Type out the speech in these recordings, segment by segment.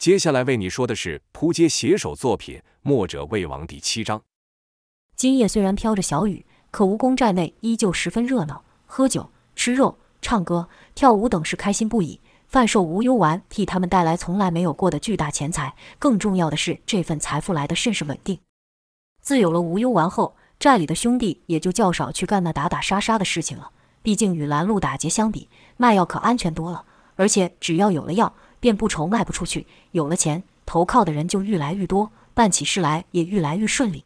接下来为你说的是扑街写手作品《墨者魏王》第七章。今夜虽然飘着小雨，可蜈蚣寨内依旧十分热闹，喝酒、吃肉、唱歌、跳舞等是开心不已。贩售无忧丸替他们带来从来没有过的巨大钱财，更重要的是，这份财富来得甚是稳定。自有了无忧丸后，寨里的兄弟也就较少去干那打打杀杀的事情了。毕竟与拦路打劫相比，卖药可安全多了。而且只要有了药，便不愁卖不出去；有了钱，投靠的人就愈来愈多，办起事来也愈来愈顺利。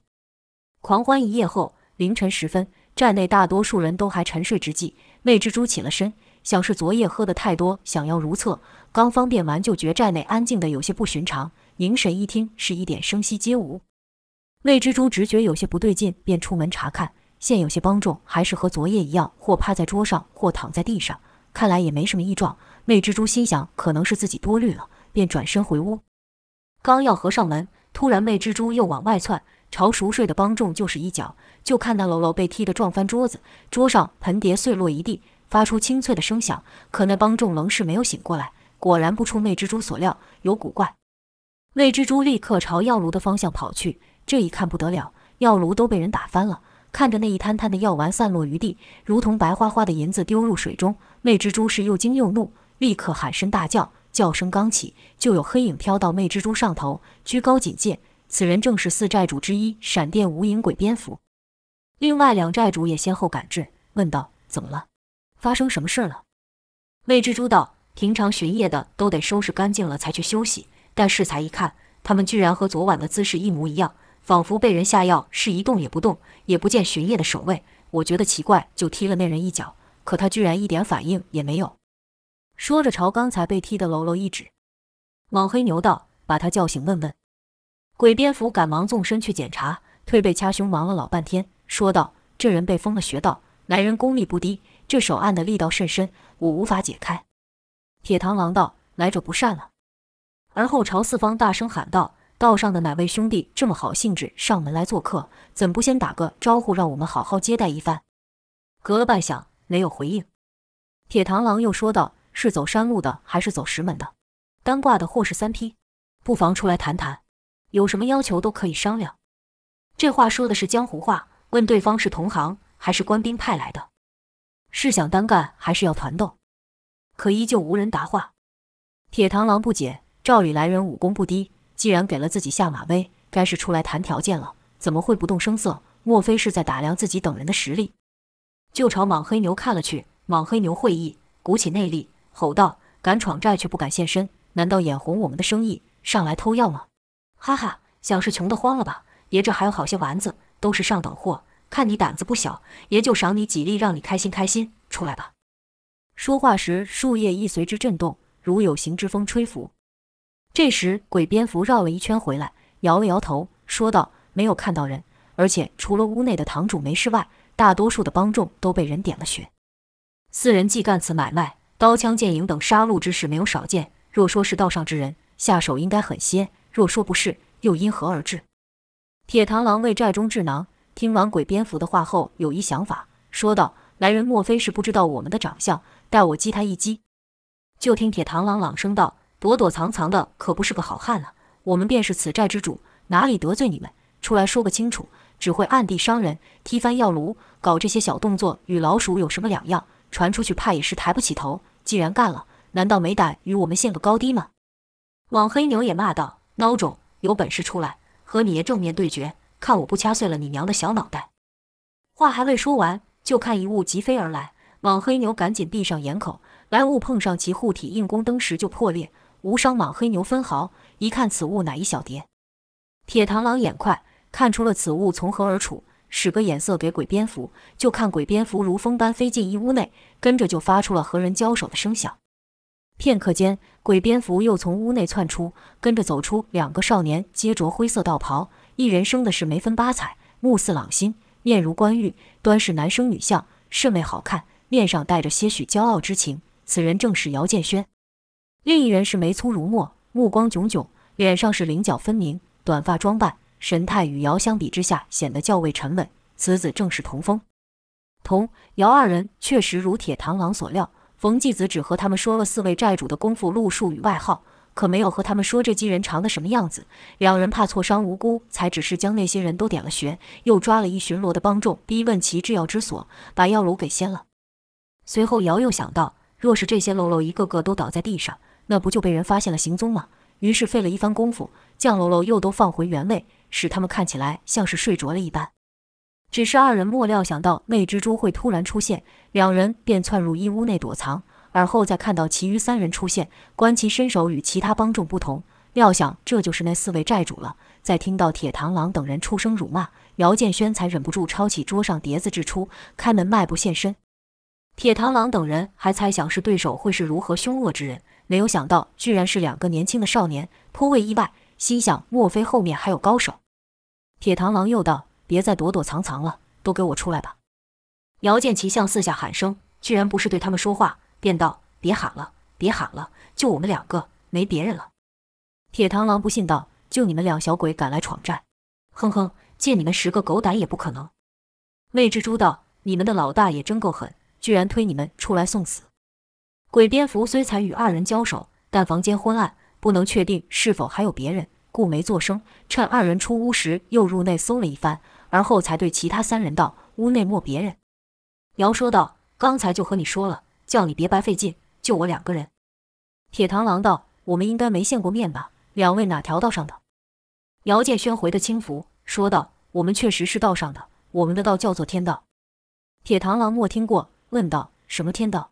狂欢一夜后，凌晨时分，寨内大多数人都还沉睡之际，魅蜘蛛起了身。想是昨夜喝得太多，想要如厕，刚方便完就觉寨内安静得有些不寻常。凝神一听，是一点声息皆无。魅蜘蛛直觉有些不对劲，便出门查看，现有些帮众还是和昨夜一样，或趴在桌上，或躺在地上，看来也没什么异状。魅蜘蛛心想，可能是自己多虑了，便转身回屋。刚要合上门，突然魅蜘蛛又往外窜，朝熟睡的帮众就是一脚，就看那喽喽被踢得撞翻桌子，桌上盆碟碎落一地。发出清脆的声响，可那帮众仍是没有醒过来。果然不出魅蜘蛛所料，有古怪。魅蜘蛛立刻朝药炉的方向跑去，这一看不得了，药炉都被人打翻了。看着那一滩滩的药丸散落于地，如同白花花的银子丢入水中，魅蜘蛛是又惊又怒，立刻喊声大叫。叫声刚起，就有黑影飘到魅蜘蛛上头，居高警戒。此人正是四寨主之一闪电无影鬼蝙蝠。另外两寨主也先后赶至，问道：“怎么了？”发生什么事了？魅蜘蛛道：“平常巡夜的都得收拾干净了才去休息，但适才一看，他们居然和昨晚的姿势一模一样，仿佛被人下药，是一动也不动，也不见巡夜的守卫。我觉得奇怪，就踢了那人一脚，可他居然一点反应也没有。”说着，朝刚才被踢的喽喽一指。莽黑牛道：“把他叫醒问问。”鬼蝙蝠赶忙纵身去检查，推背掐胸忙了老半天，说道：“这人被封了穴道，来人功力不低。”这手按的力道甚深，我无法解开。铁螳螂道：“来者不善了。”而后朝四方大声喊道：“道上的哪位兄弟这么好兴致上门来做客？怎不先打个招呼，让我们好好接待一番？”隔了半晌，没有回应。铁螳螂又说道：“是走山路的，还是走石门的？单挂的或是三批？不妨出来谈谈，有什么要求都可以商量。”这话说的是江湖话，问对方是同行还是官兵派来的。是想单干还是要团斗？可依旧无人答话。铁螳螂不解，照理来人武功不低，既然给了自己下马威，该是出来谈条件了，怎么会不动声色？莫非是在打量自己等人的实力？就朝莽黑牛看了去。莽黑牛会意，鼓起内力，吼道：“敢闯寨却不敢现身，难道眼红我们的生意，上来偷药吗？”哈哈，想是穷得慌了吧？爷这还有好些丸子，都是上等货。看你胆子不小，爷就赏你几粒，让你开心开心。出来吧！说话时，树叶亦随之震动，如有形之风吹拂。这时，鬼蝙蝠绕了一圈回来，摇了摇头，说道：“没有看到人，而且除了屋内的堂主没事外，大多数的帮众都被人点了穴。四人既干此买卖，刀枪剑影等杀戮之事没有少见。若说是道上之人，下手应该狠些；若说不是，又因何而至？”铁螳螂为寨中智囊。听完鬼蝙蝠的话后，有一想法，说道：“来人莫非是不知道我们的长相？待我击他一击。”就听铁螳螂朗声道：“躲躲藏藏的，可不是个好汉了。我们便是此寨之主，哪里得罪你们？出来说个清楚！只会暗地伤人，踢翻药炉，搞这些小动作，与老鼠有什么两样？传出去，怕也是抬不起头。既然干了，难道没胆与我们献个高低吗？”莽黑牛也骂道：“孬种，有本事出来，和你爷正面对决！”看我不掐碎了你娘的小脑袋！话还未说完，就看一物疾飞而来，莽黑牛赶紧闭上眼口。来物碰上其护体硬功，登时就破裂，无伤莽黑牛分毫。一看此物乃一小蝶，铁螳螂眼快，看出了此物从何而处，使个眼色给鬼蝙蝠，就看鬼蝙蝠如风般飞进一屋内，跟着就发出了和人交手的声响。片刻间，鬼蝙蝠又从屋内窜出，跟着走出两个少年，皆着灰色道袍。一人生的是眉分八彩，目似朗星，面如冠玉，端是男生女相，甚为好看，面上带着些许骄傲之情。此人正是姚建轩。另一人是眉粗如墨，目光炯炯，脸上是棱角分明，短发装扮，神态与姚相比之下显得较为沉稳。此子正是童风。童、姚二人确实如铁螳螂所料，冯继子只和他们说了四位寨主的功夫路数与外号。可没有和他们说这几人长得什么样子。两人怕挫伤无辜，才只是将那些人都点了穴，又抓了一巡逻的帮众，逼问其制药之所，把药炉给掀了。随后姚又想到，若是这些喽喽一个个都倒在地上，那不就被人发现了行踪吗？于是费了一番功夫，将喽喽又都放回原位，使他们看起来像是睡着了一般。只是二人莫料想到魅蜘蛛会突然出现，两人便窜入一屋内躲藏。而后再看到其余三人出现，观其身手与其他帮众不同，料想这就是那四位寨主了。再听到铁螳螂等人出声辱骂，姚建轩才忍不住抄起桌上碟子掷出，开门迈步现身。铁螳螂等人还猜想是对手会是如何凶恶之人，没有想到居然是两个年轻的少年，颇为意外，心想莫非后面还有高手？铁螳螂又道：“别再躲躲藏藏了，都给我出来吧！”姚见其向四下喊声，居然不是对他们说话。便道：“别喊了，别喊了，就我们两个，没别人了。”铁螳螂不信道：“就你们两小鬼敢来闯寨？哼哼，借你们十个狗胆也不可能。”魏蜘蛛道：“你们的老大也真够狠，居然推你们出来送死。”鬼蝙蝠虽才与二人交手，但房间昏暗，不能确定是否还有别人，故没作声。趁二人出屋时，又入内搜了一番，而后才对其他三人道：“屋内莫别人。”姚说道：“刚才就和你说了。”叫你别白费劲，就我两个人。铁螳螂道：“我们应该没见过面吧？两位哪条道上的？”姚建轩回的轻浮，说道：“我们确实是道上的，我们的道叫做天道。”铁螳螂莫听过，问道：“什么天道？”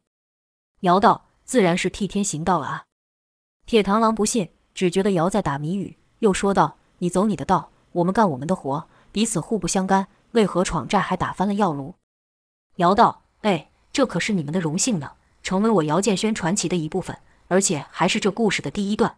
姚道：“自然是替天行道了啊。”铁螳螂不信，只觉得姚在打谜语，又说道：“你走你的道，我们干我们的活，彼此互不相干，为何闯寨还打翻了药炉？”姚道：“哎。”这可是你们的荣幸呢，成为我姚建轩传奇的一部分，而且还是这故事的第一段。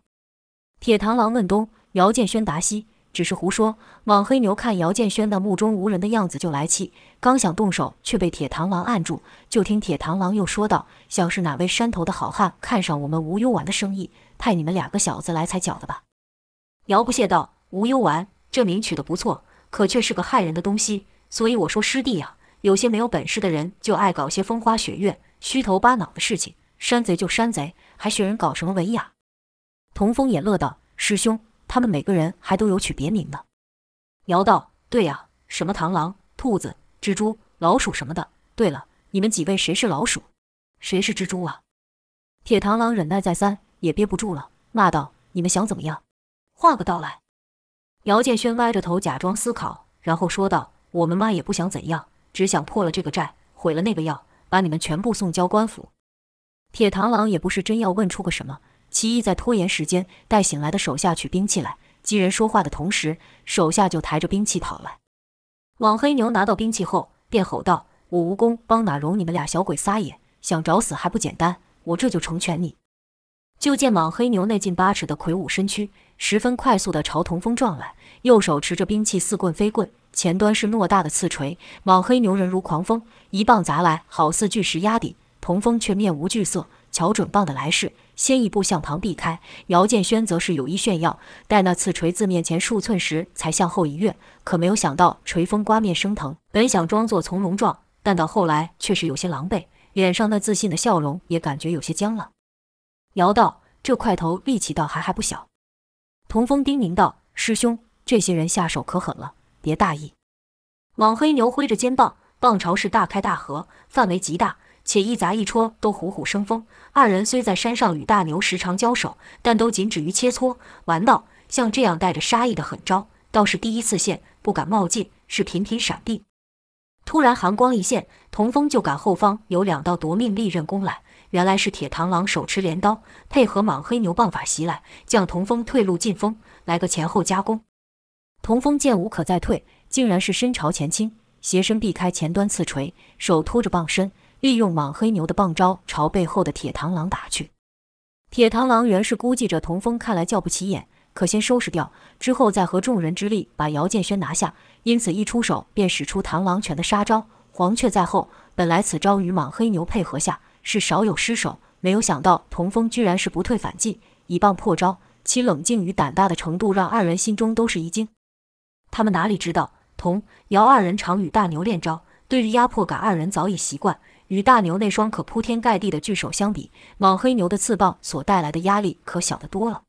铁螳螂问东，姚建轩答西，只是胡说。莽黑牛看姚建轩的目中无人的样子就来气，刚想动手，却被铁螳螂按住。就听铁螳螂又说道：“像是哪位山头的好汉看上我们无忧丸的生意，派你们两个小子来踩脚的吧？”姚不屑道：“无忧丸这名取得不错，可却是个害人的东西，所以我说师弟呀。”有些没有本事的人就爱搞些风花雪月、虚头巴脑的事情，山贼就山贼，还学人搞什么文雅？童风也乐道：“师兄，他们每个人还都有取别名呢。”姚道：“对呀，什么螳螂、兔子、蜘蛛、老鼠什么的。对了，你们几位谁是老鼠，谁是蜘蛛啊？”铁螳螂忍耐再三，也憋不住了，骂道：“你们想怎么样？画个道来。”姚建轩歪着头假装思考，然后说道：“我们妈也不想怎样。”只想破了这个债，毁了那个药，把你们全部送交官府。铁螳螂也不是真要问出个什么，其意在拖延时间，待醒来的手下取兵器来。几人说话的同时，手下就抬着兵器跑来。网黑牛拿到兵器后，便吼道：“我蜈蚣帮哪容你们俩小鬼撒野？想找死还不简单？我这就成全你。”就见莽黑牛内近八尺的魁梧身躯，十分快速地朝童风撞来，右手持着兵器似棍非棍。前端是偌大的刺锤，莽黑牛人如狂风，一棒砸来，好似巨石压顶。童风却面无惧色，瞧准棒的来势，先一步向旁避开。姚建轩则是有意炫耀，待那刺锤自面前数寸时，才向后一跃。可没有想到，锤锋刮面生疼。本想装作从容状，但到后来却是有些狼狈，脸上那自信的笑容也感觉有些僵了。姚道：“这块头力气倒还还不小。”童风叮咛道：“师兄，这些人下手可狠了。”别大意，莽黑牛挥着肩膀，棒朝是大开大合，范围极大，且一砸一戳都虎虎生风。二人虽在山上与大牛时常交手，但都仅止于切磋玩闹。像这样带着杀意的狠招，倒是第一次现，不敢冒进，是频频闪避。突然寒光一现，童风就感后方有两道夺命利刃攻来，原来是铁螳螂手持镰刀，配合莽黑牛棒法袭来，将童风退路进风，来个前后夹攻。童风见无可再退，竟然是身朝前倾，斜身避开前端刺锤，手托着棒身，利用莽黑牛的棒招朝背后的铁螳螂打去。铁螳螂原是估计着童风看来叫不起眼，可先收拾掉，之后再合众人之力把姚建轩拿下，因此一出手便使出螳螂拳的杀招，黄雀在后。本来此招与莽黑牛配合下是少有失手，没有想到童风居然是不退反进，一棒破招，其冷静与胆大的程度让二人心中都是一惊。他们哪里知道，童姚二人常与大牛练招，对于压迫感，二人早已习惯。与大牛那双可铺天盖地的巨手相比，莽黑牛的刺棒所带来的压力可小得多了。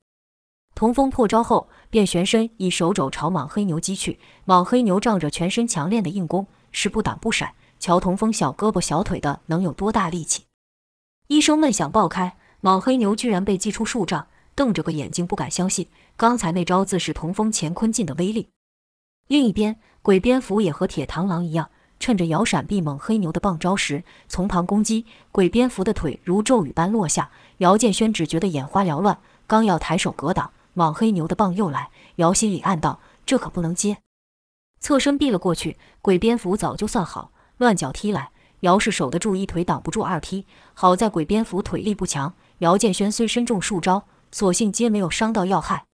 童风破招后，便旋身以手肘朝莽黑牛击去。莽黑牛仗着全身强练的硬功，是不挡不闪。瞧童风小胳膊小腿的，能有多大力气？一声闷响爆开，莽黑牛居然被击出数丈，瞪着个眼睛，不敢相信刚才那招自是同风乾坤劲的威力。另一边，鬼蝙蝠也和铁螳螂一样。趁着姚闪避猛黑牛的棒招时，从旁攻击。鬼蝙蝠的腿如骤雨般落下，姚建轩只觉得眼花缭乱，刚要抬手格挡，莽黑牛的棒又来。姚心里暗道：这可不能接，侧身避了过去。鬼蝙蝠早就算好，乱脚踢来。姚是守得住一腿，挡不住二踢。好在鬼蝙蝠腿力不强，姚建轩虽身中数招，所幸皆没有伤到要害。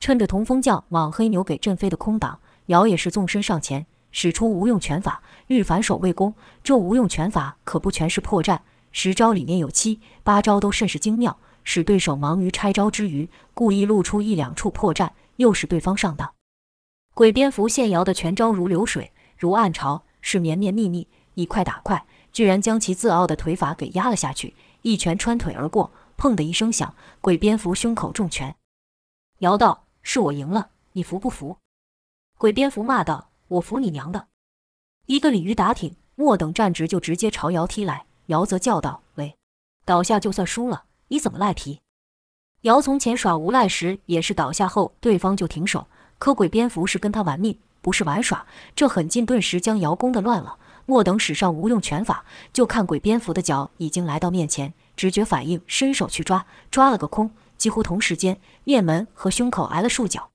趁着童风将莽黑牛给震飞的空档，姚也是纵身上前。使出无用拳法，欲反手为攻。这无用拳法可不全是破绽，十招里面有七八招都甚是精妙，使对手忙于拆招之余，故意露出一两处破绽，诱使对方上当。鬼蝙蝠现姚的拳招如流水，如暗潮，是绵绵密密，以快打快，居然将其自傲的腿法给压了下去，一拳穿腿而过，砰的一声响，鬼蝙蝠胸口中拳。姚道：“是我赢了，你服不服？”鬼蝙蝠骂道。我服你娘的！一个鲤鱼打挺，莫等站直就直接朝姚踢来。姚则叫道：“喂，倒下就算输了，你怎么赖皮？”姚从前耍无赖时也是倒下后对方就停手，可鬼蝙蝠是跟他玩命，不是玩耍。这狠劲顿时将姚攻得乱了。莫等使上无用拳法，就看鬼蝙蝠的脚已经来到面前，直觉反应，伸手去抓，抓了个空。几乎同时间，面门和胸口挨了数脚。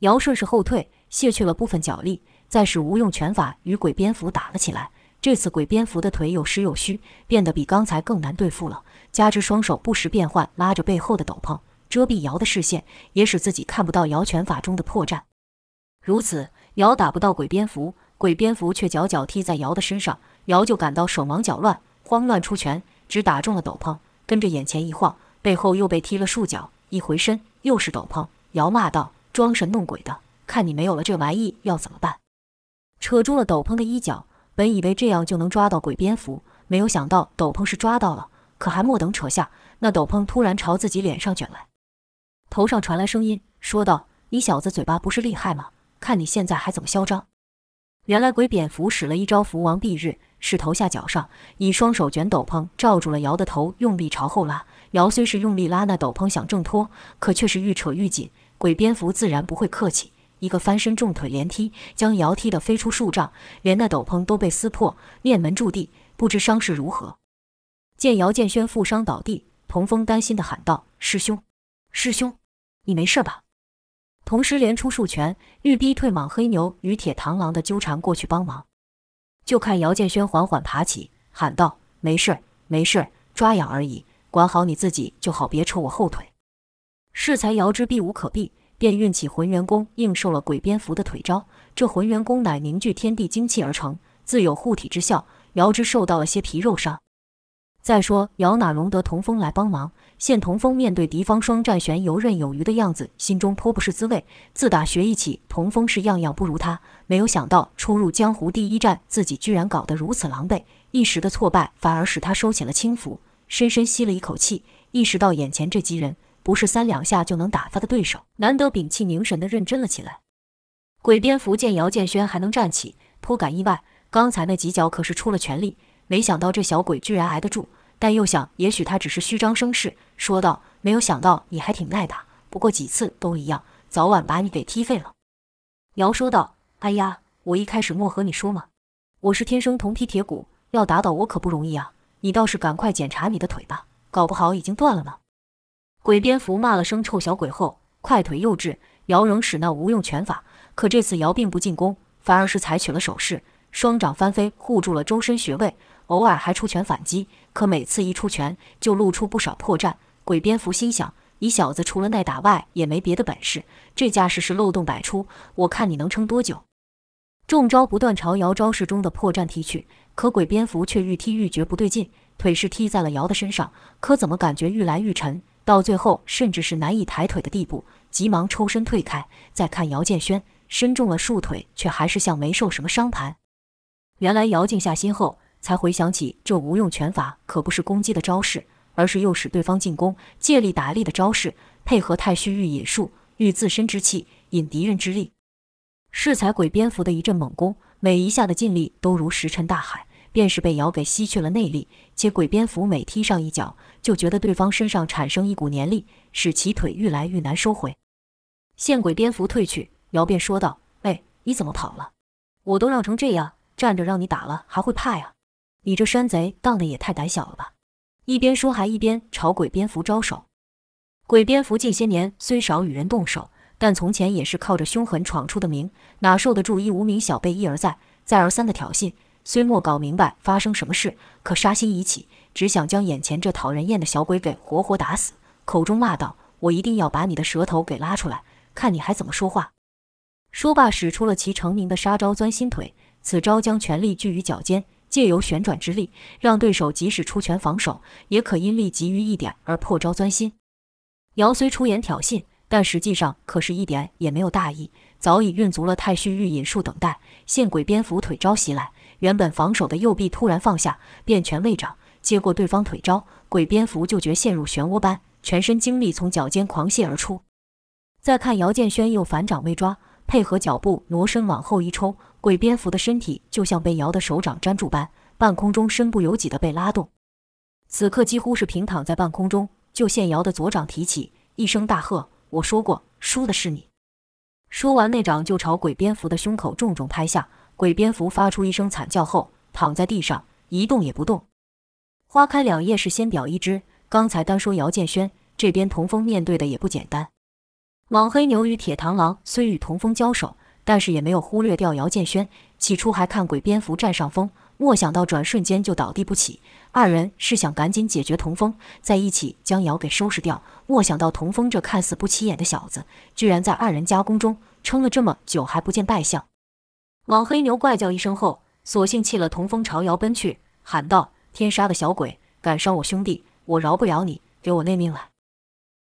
姚顺势后退。卸去了部分脚力，再使无用拳法与鬼蝙蝠打了起来。这次鬼蝙蝠的腿有实有虚，变得比刚才更难对付了。加之双手不时变换，拉着背后的斗篷遮蔽姚的视线，也使自己看不到姚拳法中的破绽。如此，姚打不到鬼蝙蝠，鬼蝙蝠却脚脚踢在姚的身上，姚就感到手忙脚乱，慌乱出拳，只打中了斗篷，跟着眼前一晃，背后又被踢了数脚。一回身，又是斗篷。姚骂道：“装神弄鬼的！”看你没有了这玩意要怎么办？扯住了斗篷的衣角，本以为这样就能抓到鬼蝙蝠，没有想到斗篷是抓到了，可还没等扯下，那斗篷突然朝自己脸上卷来。头上传来声音，说道：“你小子嘴巴不是厉害吗？看你现在还怎么嚣张！”原来鬼蝙蝠使了一招蝠王蔽日，是头下脚上，以双手卷斗篷罩住了姚的头，用力朝后拉。姚虽是用力拉那斗篷想挣脱，可却是愈扯愈紧。鬼蝙蝠自然不会客气。一个翻身重腿连踢，将姚踢得飞出数丈，连那斗篷都被撕破，面门住地，不知伤势如何。见姚建轩负伤倒地，童风担心地喊道：“师兄，师兄，你没事吧？”同时连出数拳，欲逼退莽黑牛与铁螳螂的纠缠过去帮忙。就看姚建轩缓缓爬起，喊道：“没事，没事，抓痒而已，管好你自己就好，别扯我后腿。”适才姚之避无可避。便运起浑元功，应受了鬼蝙蝠的腿招。这浑元功乃凝聚天地精气而成，自有护体之效。姚之受到了些皮肉伤。再说姚哪容得童风来帮忙？现童风面对敌方双战旋游刃有余的样子，心中颇不是滋味。自打学艺起，童风是样样不如他。没有想到初入江湖第一战，自己居然搞得如此狼狈。一时的挫败反而使他收起了轻浮，深深吸了一口气，意识到眼前这几人。不是三两下就能打发的对手，难得屏气凝神的认真了起来。鬼蝙蝠见姚建轩还能站起，颇感意外。刚才那几脚可是出了全力，没想到这小鬼居然挨得住。但又想，也许他只是虚张声势，说道：“没有想到你还挺耐打，不过几次都一样，早晚把你给踢废了。”姚说道：“哎呀，我一开始没和你说吗，我是天生铜皮铁骨，要打倒我可不容易啊。你倒是赶快检查你的腿吧，搞不好已经断了呢。”鬼蝙蝠骂了声“臭小鬼”后，快腿又至，姚仍使那无用拳法。可这次姚并不进攻，反而是采取了守势，双掌翻飞护住了周身穴位，偶尔还出拳反击。可每次一出拳，就露出不少破绽。鬼蝙蝠心想：你小子除了耐打外，也没别的本事。这架势是漏洞百出，我看你能撑多久？中招不断朝姚招式中的破绽踢去，可鬼蝙蝠却愈踢愈觉不对劲，腿是踢在了姚的身上，可怎么感觉愈来愈沉？到最后，甚至是难以抬腿的地步，急忙抽身退开。再看姚建轩，身中了数腿，却还是像没受什么伤盘。原来姚静下心后，才回想起这无用拳法可不是攻击的招式，而是诱使对方进攻，借力打力的招式，配合太虚御引术，御自身之气引敌人之力。适才鬼蝙蝠的一阵猛攻，每一下的劲力都如石沉大海，便是被瑶给吸去了内力。且鬼蝙蝠每踢上一脚，就觉得对方身上产生一股黏力，使其腿愈来愈难收回。见鬼蝙蝠退去，瑶便说道：“哎，你怎么跑了？我都让成这样，站着让你打了，还会怕呀？你这山贼当的也太胆小了吧！”一边说，还一边朝鬼蝙蝠招手。鬼蝙蝠近些年虽少与人动手，但从前也是靠着凶狠闯出的名，哪受得住一无名小辈一而再、再而三的挑衅？虽没搞明白发生什么事，可杀心已起，只想将眼前这讨人厌的小鬼给活活打死，口中骂道：“我一定要把你的舌头给拉出来，看你还怎么说话！”说罢，使出了其成名的杀招——钻心腿。此招将全力聚于脚尖。借由旋转之力，让对手即使出拳防守，也可因力急于一点而破招钻心。姚虽出言挑衅，但实际上可是一点也没有大意，早已运足了太虚御引术等待。见鬼蝙蝠腿招袭来，原本防守的右臂突然放下，变拳为掌，接过对方腿招，鬼蝙蝠就觉陷入漩涡般，全身精力从脚尖狂泻而出。再看姚建轩又反掌未抓，配合脚步挪身往后一抽。鬼蝙蝠的身体就像被瑶的手掌粘住般，半空中身不由己地被拉动。此刻几乎是平躺在半空中，就见瑶的左掌提起，一声大喝：“我说过，输的是你！”说完，那掌就朝鬼蝙蝠的胸口重重拍下。鬼蝙蝠发出一声惨叫后，躺在地上一动也不动。花开两叶，是先表一枝。刚才单说姚建轩这边，童风面对的也不简单。莽黑牛与铁螳螂虽与童风交手。但是也没有忽略掉姚建轩。起初还看鬼蝙蝠占上风，莫想到转瞬间就倒地不起。二人是想赶紧解决童风，在一起将姚给收拾掉。莫想到童风这看似不起眼的小子，居然在二人夹攻中撑了这么久还不见败相。老黑牛怪叫一声后，索性弃了童风，朝姚奔去，喊道：“天杀的小鬼，敢伤我兄弟，我饶不了你！给我内命来！”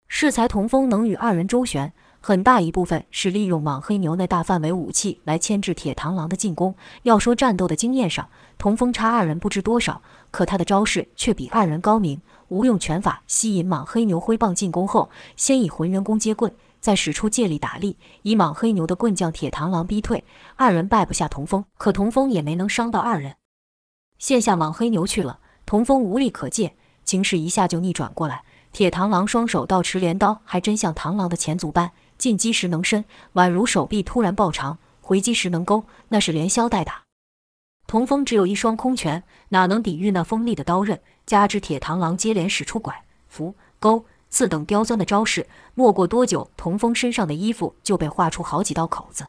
适才童风能与二人周旋。很大一部分是利用莽黑牛那大范围武器来牵制铁螳螂的进攻。要说战斗的经验上，童风差二人不知多少，可他的招式却比二人高明。无用拳法吸引莽黑牛挥棒进攻后，先以浑元功接棍，再使出借力打力，以莽黑牛的棍将铁螳螂逼退。二人败不下童风，可童风也没能伤到二人。现下莽黑牛去了，童风无力可借，情势一下就逆转过来。铁螳螂双手倒持镰刀，还真像螳螂的前足般。进击时能伸，宛如手臂突然爆长；回击时能勾，那是连削带打。童风只有一双空拳，哪能抵御那锋利的刀刃？加之铁螳螂接连使出拐、伏、勾、刺等刁钻的招式，没过多久，童风身上的衣服就被划出好几道口子。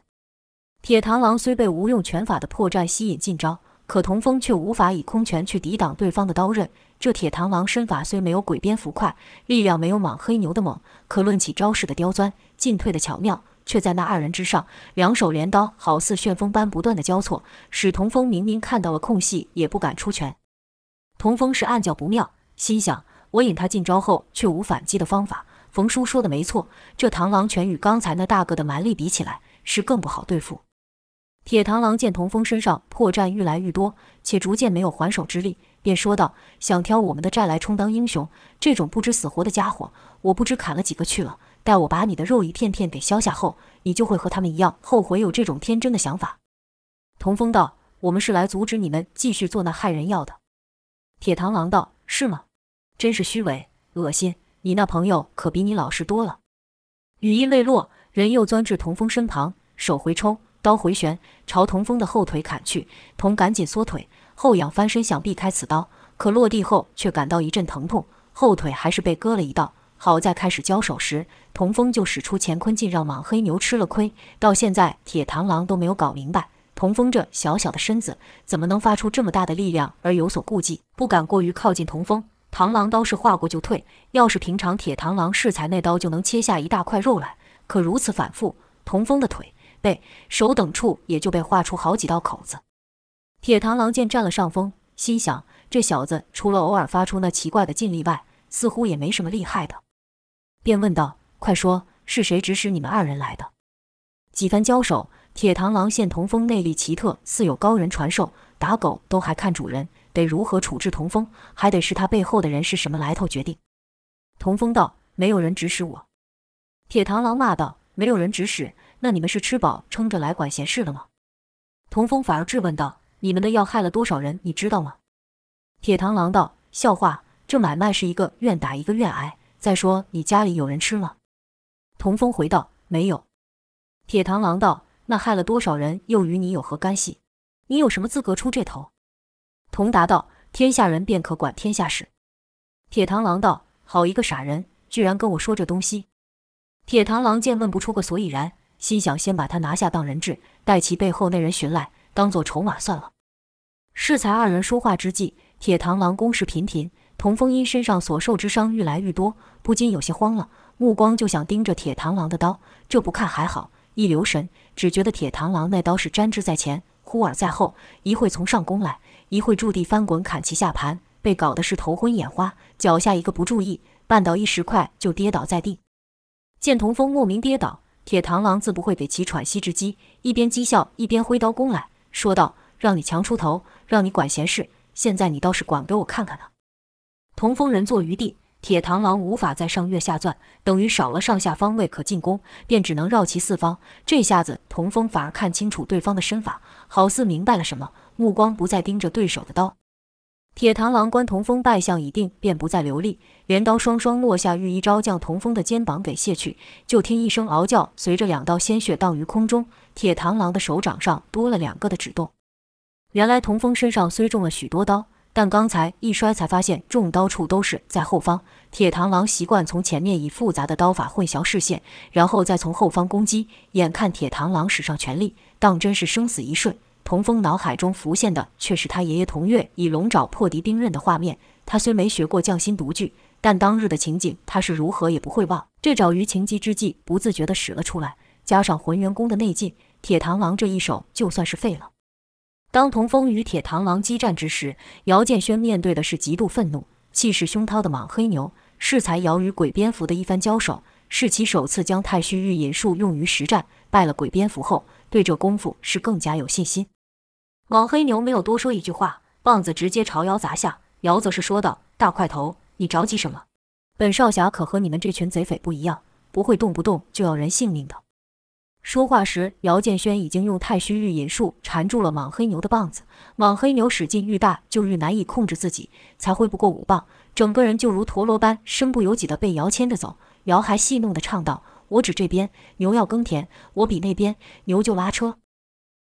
铁螳螂虽被无用拳法的破绽吸引进招，可童风却无法以空拳去抵挡对方的刀刃。这铁螳螂身法虽没有鬼蝙蝠快，力量没有莽黑牛的猛，可论起招式的刁钻、进退的巧妙，却在那二人之上。两手镰刀好似旋风般不断的交错，使童风明明看到了空隙，也不敢出拳。童风是暗叫不妙，心想：我引他进招后，却无反击的方法。冯叔说的没错，这螳螂拳与刚才那大个的蛮力比起来，是更不好对付。铁螳螂见童风身上破绽愈来愈多，且逐渐没有还手之力，便说道：“想挑我们的债来充当英雄，这种不知死活的家伙，我不知砍了几个去了。待我把你的肉一片片给削下后，你就会和他们一样后悔有这种天真的想法。”童风道：“我们是来阻止你们继续做那害人药的。”铁螳螂道：“是吗？真是虚伪恶心！你那朋友可比你老实多了。”语音未落，人又钻至童风身旁，手回抽。刀回旋，朝童风的后腿砍去。童赶紧缩腿，后仰翻身想避开此刀，可落地后却感到一阵疼痛，后腿还是被割了一道。好在开始交手时，童风就使出乾坤劲，让莽黑牛吃了亏。到现在，铁螳螂都没有搞明白，童风这小小的身子怎么能发出这么大的力量，而有所顾忌，不敢过于靠近童风。螳螂刀是划过就退，要是平常铁螳螂适才那刀就能切下一大块肉来，可如此反复，童风的腿。背、手等处也就被划出好几道口子。铁螳螂见占了上风，心想：这小子除了偶尔发出那奇怪的劲力外，似乎也没什么厉害的，便问道：“快说，是谁指使你们二人来的？”几番交手，铁螳螂见童风内力奇特，似有高人传授，打狗都还看主人。得如何处置童风，还得是他背后的人是什么来头决定。童风道：“没有人指使我。”铁螳螂骂道：“没有人指使，那你们是吃饱撑着来管闲事的吗？”童风反而质问道：“你们的药害了多少人？你知道吗？”铁螳螂道：“笑话，这买卖是一个愿打一个愿挨。再说你家里有人吃了？”童风回道：“没有。”铁螳螂道：“那害了多少人，又与你有何干系？你有什么资格出这头？”童答道：“天下人便可管天下事。”铁螳螂道：“好一个傻人，居然跟我说这东西！”铁螳螂见问不出个所以然，心想先把他拿下当人质，待其背后那人寻来，当做筹码算了。适才二人说话之际，铁螳螂攻势频频，童风因身上所受之伤愈来愈多，不禁有些慌了，目光就想盯着铁螳螂的刀。这不看还好，一留神，只觉得铁螳螂那刀是沾之在前，忽而在后，一会从上攻来，一会驻地翻滚砍其下盘，被搞得是头昏眼花，脚下一个不注意，绊倒一石块就跌倒在地。见童风莫名跌倒，铁螳螂自不会给其喘息之机，一边讥笑一边挥刀攻来，说道：“让你强出头，让你管闲事，现在你倒是管给我看看啊！”童风人坐于地，铁螳螂无法再上跃下钻，等于少了上下方位可进攻，便只能绕其四方。这下子，童风反而看清楚对方的身法，好似明白了什么，目光不再盯着对手的刀。铁螳螂观童风败相已定，便不再留力，镰刀双双落下，欲一招将童风的肩膀给卸去。就听一声嗷叫，随着两道鲜血荡于空中，铁螳螂的手掌上多了两个的指洞。原来童风身上虽中了许多刀，但刚才一摔才发现中刀处都是在后方。铁螳螂习惯从前面以复杂的刀法混淆视线，然后再从后方攻击。眼看铁螳螂使上全力，当真是生死一瞬。童风脑海中浮现的却是他爷爷童月以龙爪破敌兵刃的画面。他虽没学过匠心独具，但当日的情景他是如何也不会忘。这爪于情急之际不自觉地使了出来，加上浑元功的内劲，铁螳螂这一手就算是废了。当童风与铁螳螂激战之时，姚建轩面对的是极度愤怒、气势凶涛的莽黑牛。适才姚与鬼蝙蝠的一番交手，是其首次将太虚御引术用于实战。败了鬼蝙蝠后，对这功夫是更加有信心。莽黑牛没有多说一句话，棒子直接朝姚砸下。姚则是说道：“大块头，你着急什么？本少侠可和你们这群贼匪不一样，不会动不动就要人性命的。”说话时，姚建轩已经用太虚御引术缠住了莽黑牛的棒子。莽黑牛使劲愈大，就愈难以控制自己，才挥不过五棒，整个人就如陀螺般身不由己地被姚牵着走。姚还戏弄地唱道：“我指这边，牛要耕田；我比那边，牛就拉车。”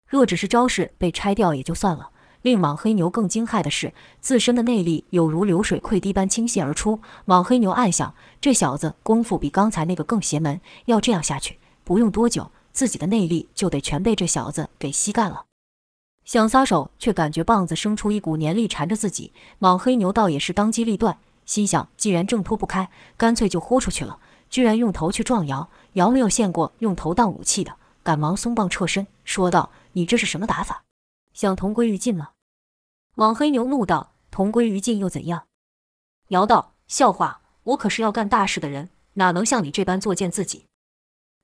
若只是招式被拆掉也就算了，令莽黑牛更惊骇的是，自身的内力有如流水溃堤般倾泻而出。莽黑牛暗想：这小子功夫比刚才那个更邪门，要这样下去，不用多久，自己的内力就得全被这小子给吸干了。想撒手，却感觉棒子生出一股黏力缠着自己。莽黑牛倒也是当机立断，心想：既然挣脱不开，干脆就豁出去了。居然用头去撞姚，姚没有见过用头当武器的，赶忙松棒撤身，说道。你这是什么打法？想同归于尽吗？莽黑牛怒道：“同归于尽又怎样？”姚道：“笑话，我可是要干大事的人，哪能像你这般作践自己？”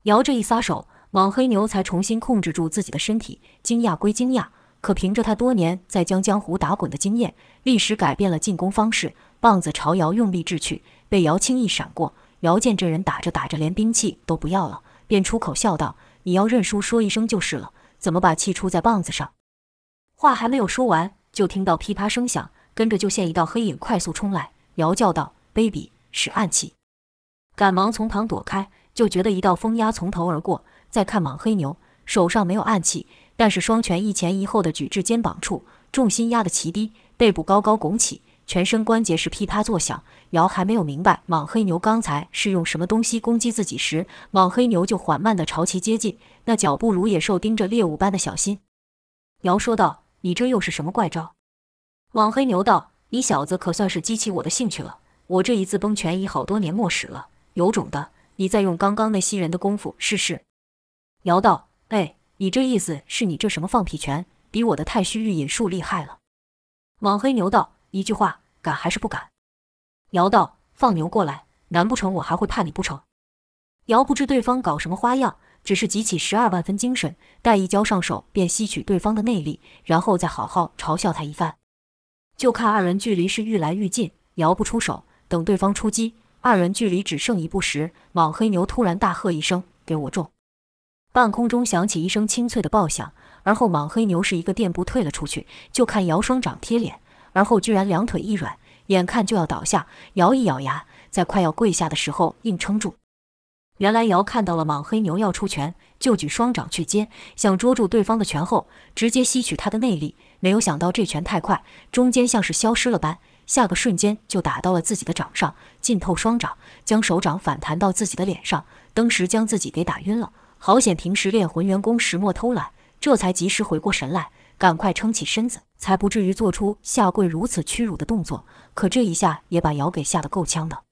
姚这一撒手，莽黑牛才重新控制住自己的身体。惊讶归惊讶，可凭着他多年在江江湖打滚的经验，立时改变了进攻方式。棒子朝姚用力掷去，被姚轻易闪过。姚见这人打着打着连兵器都不要了，便出口笑道：“你要认输，说一声就是了。”怎么把气出在棒子上？话还没有说完，就听到噼啪声响，跟着就现一道黑影快速冲来。姚叫道：“卑鄙，使暗器！”赶忙从旁躲开，就觉得一道风压从头而过。再看莽黑牛手上没有暗器，但是双拳一前一后的举至肩膀处，重心压得极低，背部高高拱起，全身关节是噼啪作响。姚还没有明白莽黑牛刚才是用什么东西攻击自己时，莽黑牛就缓慢地朝其接近。那脚步如野兽盯着猎物般的小心，姚说道：“你这又是什么怪招？”莽黑牛道：“你小子可算是激起我的兴趣了。我这一次崩拳已好多年没使了，有种的，你再用刚刚那吸人的功夫试试。”姚道：“哎，你这意思是你这什么放屁拳，比我的太虚御引术厉害了？”莽黑牛道：“一句话，敢还是不敢？”姚道：“放牛过来，难不成我还会怕你不成？”姚不知对方搞什么花样。只是集起十二万分精神，待一交上手，便吸取对方的内力，然后再好好嘲笑他一番。就看二人距离是愈来愈近，摇不出手。等对方出击，二人距离只剩一步时，莽黑牛突然大喝一声：“给我中！”半空中响起一声清脆的爆响，而后莽黑牛是一个垫步退了出去。就看姚双掌贴脸，而后居然两腿一软，眼看就要倒下，姚一咬牙，在快要跪下的时候硬撑住。原来姚看到了莽黑牛要出拳，就举双掌去接，想捉住对方的拳后，直接吸取他的内力。没有想到这拳太快，中间像是消失了般。下个瞬间就打到了自己的掌上，浸透双掌，将手掌反弹到自己的脸上，登时将自己给打晕了。好险平时练浑元功石墨偷懒，这才及时回过神来，赶快撑起身子，才不至于做出下跪如此屈辱的动作。可这一下也把瑶给吓得够呛的。